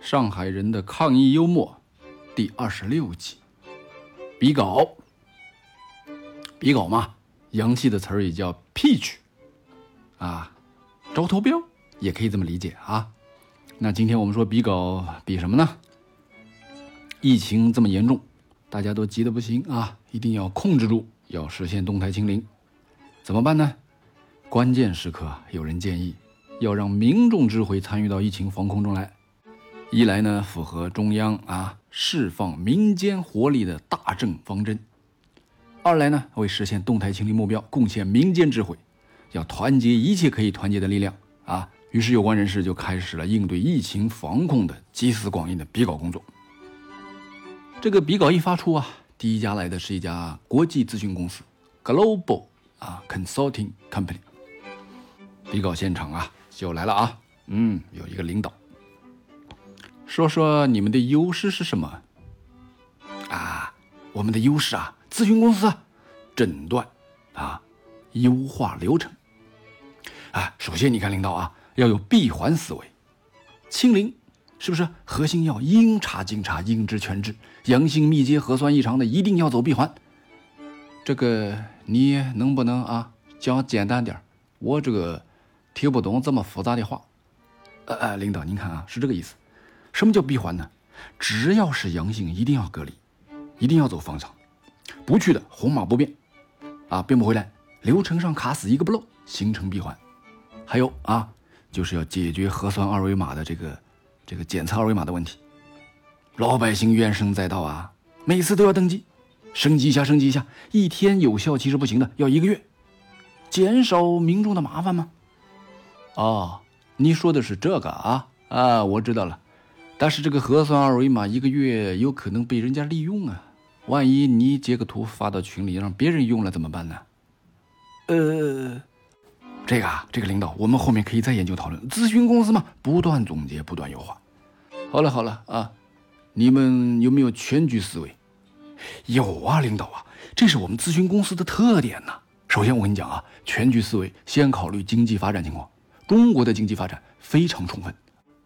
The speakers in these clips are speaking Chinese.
上海人的抗疫幽默第二十六集，比稿，比稿嘛，洋气的词儿也叫 pitch，啊，招投标也可以这么理解啊。那今天我们说比稿比什么呢？疫情这么严重，大家都急得不行啊，一定要控制住，要实现动态清零，怎么办呢？关键时刻，有人建议要让民众智慧参与到疫情防控中来。一来呢，符合中央啊释放民间活力的大政方针；二来呢，为实现动态清零目标贡献民间智慧，要团结一切可以团结的力量啊。于是有关人士就开始了应对疫情防控的集思广益的比稿工作。这个比稿一发出啊，第一家来的是一家国际咨询公司 Global 啊 Consulting Company。比稿现场啊，就来了啊，嗯，有一个领导，说说你们的优势是什么？啊，我们的优势啊，咨询公司，诊断，啊，优化流程，啊，首先你看领导啊，要有闭环思维，清零，是不是？核心要应查尽查，应知全知，阳性密接核酸异常的一定要走闭环。这个你能不能啊讲简单点我这个。听不懂这么复杂的话，呃呃，领导您看啊，是这个意思。什么叫闭环呢？只要是阳性，一定要隔离，一定要走方舱，不去的红码不变，啊，变不回来，流程上卡死一个不漏，形成闭环。还有啊，就是要解决核酸二维码的这个这个检测二维码的问题。老百姓怨声载道啊，每次都要登记，升级一下，升级一下，一天有效期是不行的，要一个月，减少民众的麻烦吗？哦，你说的是这个啊啊，我知道了。但是这个核酸二维码一个月有可能被人家利用啊，万一你截个图发到群里让别人用了怎么办呢？呃，这个啊，这个领导，我们后面可以再研究讨论。咨询公司嘛，不断总结，不断优化。好了好了啊，你们有没有全局思维？有啊，领导啊，这是我们咨询公司的特点呐。首先我跟你讲啊，全局思维先考虑经济发展情况。中国的经济发展非常充分，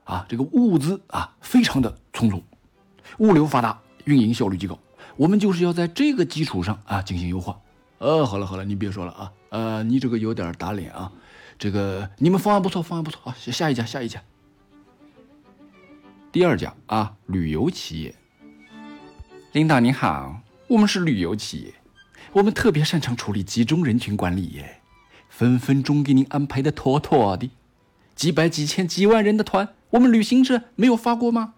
啊，这个物资啊非常的充足，物流发达，运营效率极高。我们就是要在这个基础上啊进行优化。呃，好了好了，你别说了啊，呃，你这个有点打脸啊。这个你们方案不错，方案不错啊。下一家，下一家，第二家啊，旅游企业。领导您好，我们是旅游企业，我们特别擅长处理集中人群管理耶。分分钟给您安排的妥妥的，几百、几千、几万人的团，我们旅行社没有发过吗？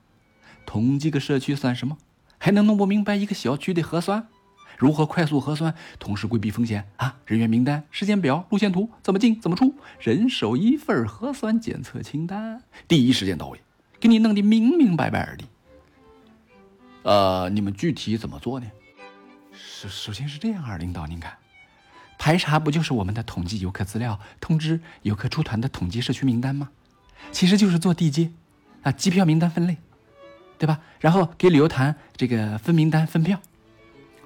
统计个社区算什么？还能弄不明白一个小区的核酸如何快速核酸，同时规避风险啊？人员名单、时间表、路线图，怎么进怎么出？人手一份核酸检测清单，第一时间到位，给你弄得明明白白的。呃，你们具体怎么做呢？首首先是这样啊，领导您看。排查不就是我们的统计游客资料，通知游客出团的统计社区名单吗？其实就是做地接，啊，机票名单分类，对吧？然后给旅游团这个分名单分票。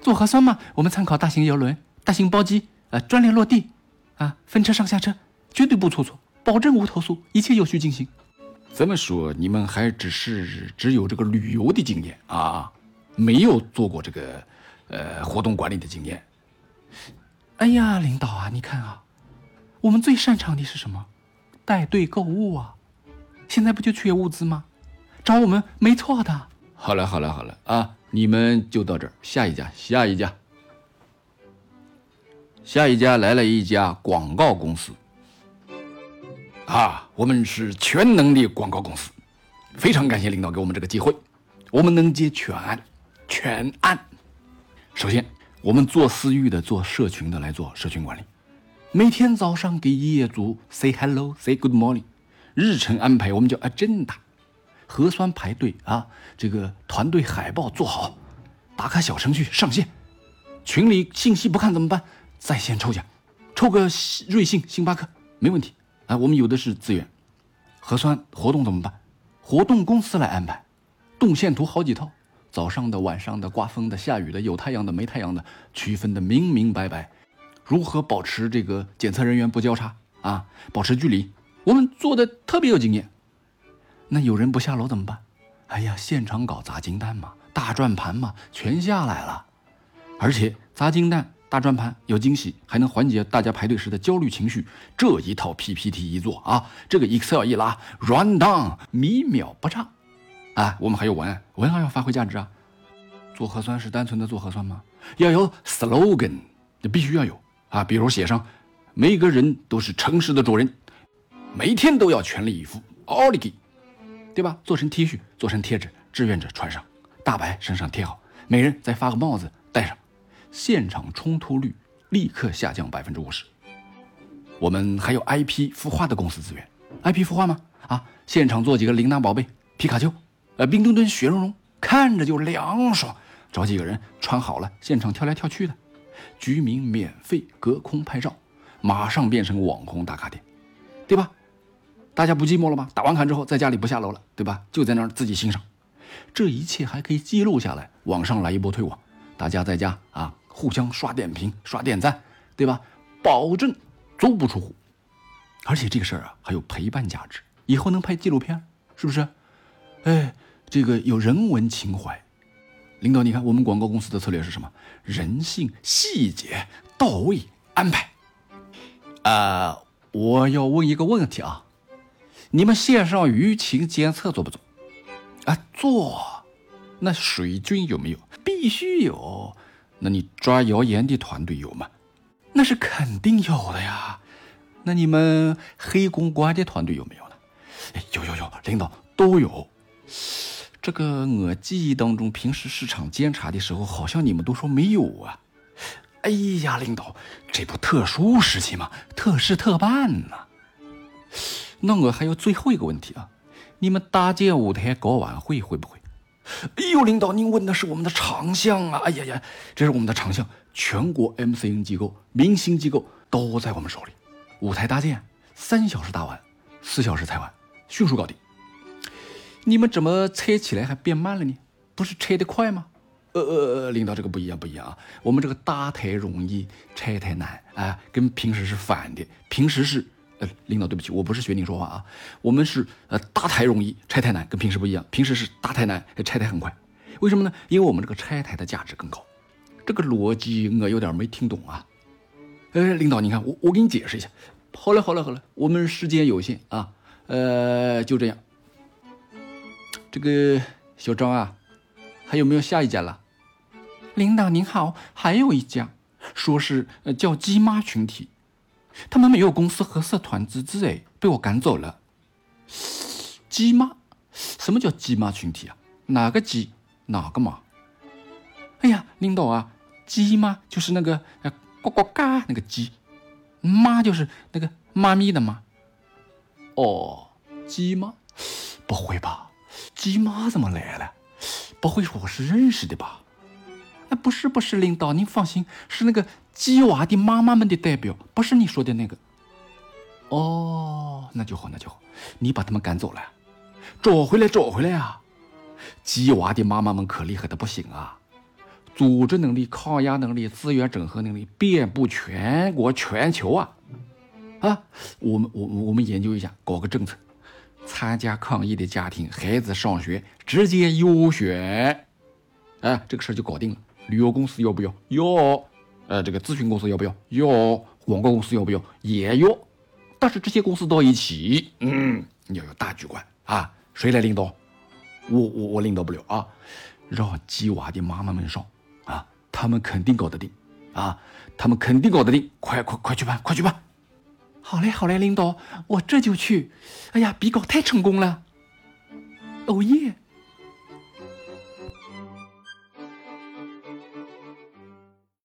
做核酸嘛，我们参考大型游轮、大型包机，啊，专列落地，啊，分车上下车，绝对不出错，保证无投诉，一切有序进行。这么说，你们还只是只有这个旅游的经验啊，没有做过这个呃活动管理的经验。哎呀，领导啊，你看啊，我们最擅长的是什么？带队购物啊！现在不就缺物资吗？找我们没错的。好了好了好了啊，你们就到这儿，下一家下一家，下一家来了一家广告公司。啊，我们是全能的广告公司，非常感谢领导给我们这个机会，我们能接全案，全案。首先。我们做私域的、做社群的来做社群管理，每天早上给业主 say hello、say good morning，日程安排我们叫 agenda，核酸排队啊，这个团队海报做好，打开小程序上线，群里信息不看怎么办？在线抽奖，抽个瑞幸、星巴克没问题啊，我们有的是资源。核酸活动怎么办？活动公司来安排，动线图好几套。早上的、晚上的、刮风的、下雨的、有太阳的、没太阳的，区分的明明白白。如何保持这个检测人员不交叉啊？保持距离，我们做的特别有经验。那有人不下楼怎么办？哎呀，现场搞砸金蛋嘛，大转盘嘛，全下来了。而且砸金蛋、大转盘有惊喜，还能缓解大家排队时的焦虑情绪。这一套 PPT 一做啊，这个 Excel 一拉，run down，米秒不差。啊，我们还有文案，文案要发挥价值啊。做核酸是单纯的做核酸吗？要有 slogan，必须要有啊。比如写上，每个人都是诚实的主人，每天都要全力以赴，奥利给，对吧？做成 T 恤，做成贴纸，志愿者穿上，大白身上贴好，每人再发个帽子戴上，现场冲突率立刻下降百分之五十。我们还有 IP 孵化的公司资源，IP 孵化吗？啊，现场做几个铃铛宝贝，皮卡丘。呃，冰墩墩、雪融融，看着就凉爽。找几个人穿好了，现场跳来跳去的，居民免费隔空拍照，马上变成网红打卡点，对吧？大家不寂寞了吗？打完卡之后，在家里不下楼了，对吧？就在那儿自己欣赏。这一切还可以记录下来，网上来一波推广，大家在家啊，互相刷点评、刷点赞，对吧？保证足不出户。而且这个事儿啊，还有陪伴价值，以后能拍纪录片，是不是？哎。这个有人文情怀，领导，你看我们广告公司的策略是什么？人性、细节到位安排。啊，我要问一个问题啊，你们线上舆情监测做不做？啊，做。那水军有没有？必须有。那你抓谣言的团队有吗？那是肯定有的呀。那你们黑公关的团队有没有呢？有有有，领导都有。这个我记忆当中，平时市场监察的时候，好像你们都说没有啊。哎呀，领导，这不特殊时期吗？特事特办呐。那我还有最后一个问题啊，你们搭建舞台搞晚会会不会？哎呦，领导，您问的是我们的长项啊！哎呀呀，这是我们的长项，全国 MCN 机构、明星机构都在我们手里。舞台搭建三小时搭完，四小时拆完，迅速搞定。你们怎么拆起来还变慢了呢？不是拆得快吗？呃呃呃，领导这个不一样不一样啊！我们这个搭台容易，拆台难啊，跟平时是反的。平时是呃，领导对不起，我不是学您说话啊。我们是呃搭台容易，拆台难，跟平时不一样。平时是搭台难，拆台很快。为什么呢？因为我们这个拆台的价值更高。这个逻辑我有点没听懂啊。呃，领导，你看我我给你解释一下。好了好了好了，我们时间有限啊，呃，就这样。这个小张啊，还有没有下一家了？领导您好，还有一家，说是呃叫鸡妈群体，他们没有公司和社团资质哎，被我赶走了。鸡妈？什么叫鸡妈群体啊？哪个鸡？哪个妈？哎呀，领导啊，鸡妈就是那个呃呱呱嘎那个鸡，妈就是那个妈咪的妈。哦，鸡妈？不会吧？鸡妈怎么来了？不会说我是认识的吧？哎，不是不是，领导您放心，是那个鸡娃的妈妈们的代表，不是你说的那个。哦，那就好那就好，你把他们赶走了，找回来找回来啊！鸡娃的妈妈们可厉害的不行啊，组织能力、抗压能力、资源整合能力遍布全国全球啊！啊，我们我我们研究一下，搞个政策。参加抗疫的家庭，孩子上学直接优选，哎，这个事儿就搞定了。旅游公司要不要？要。呃，这个咨询公司要不要？要。广告公司要不要？也要。但是这些公司到一起，嗯，要有大局观啊。谁来领导？我我我领导不了啊。让鸡娃的妈妈们上啊，他们肯定搞得定啊，他们肯定搞得定。快快快去办，快去办。好嘞，好嘞，领导，我这就去。哎呀，比稿太成功了，哦耶！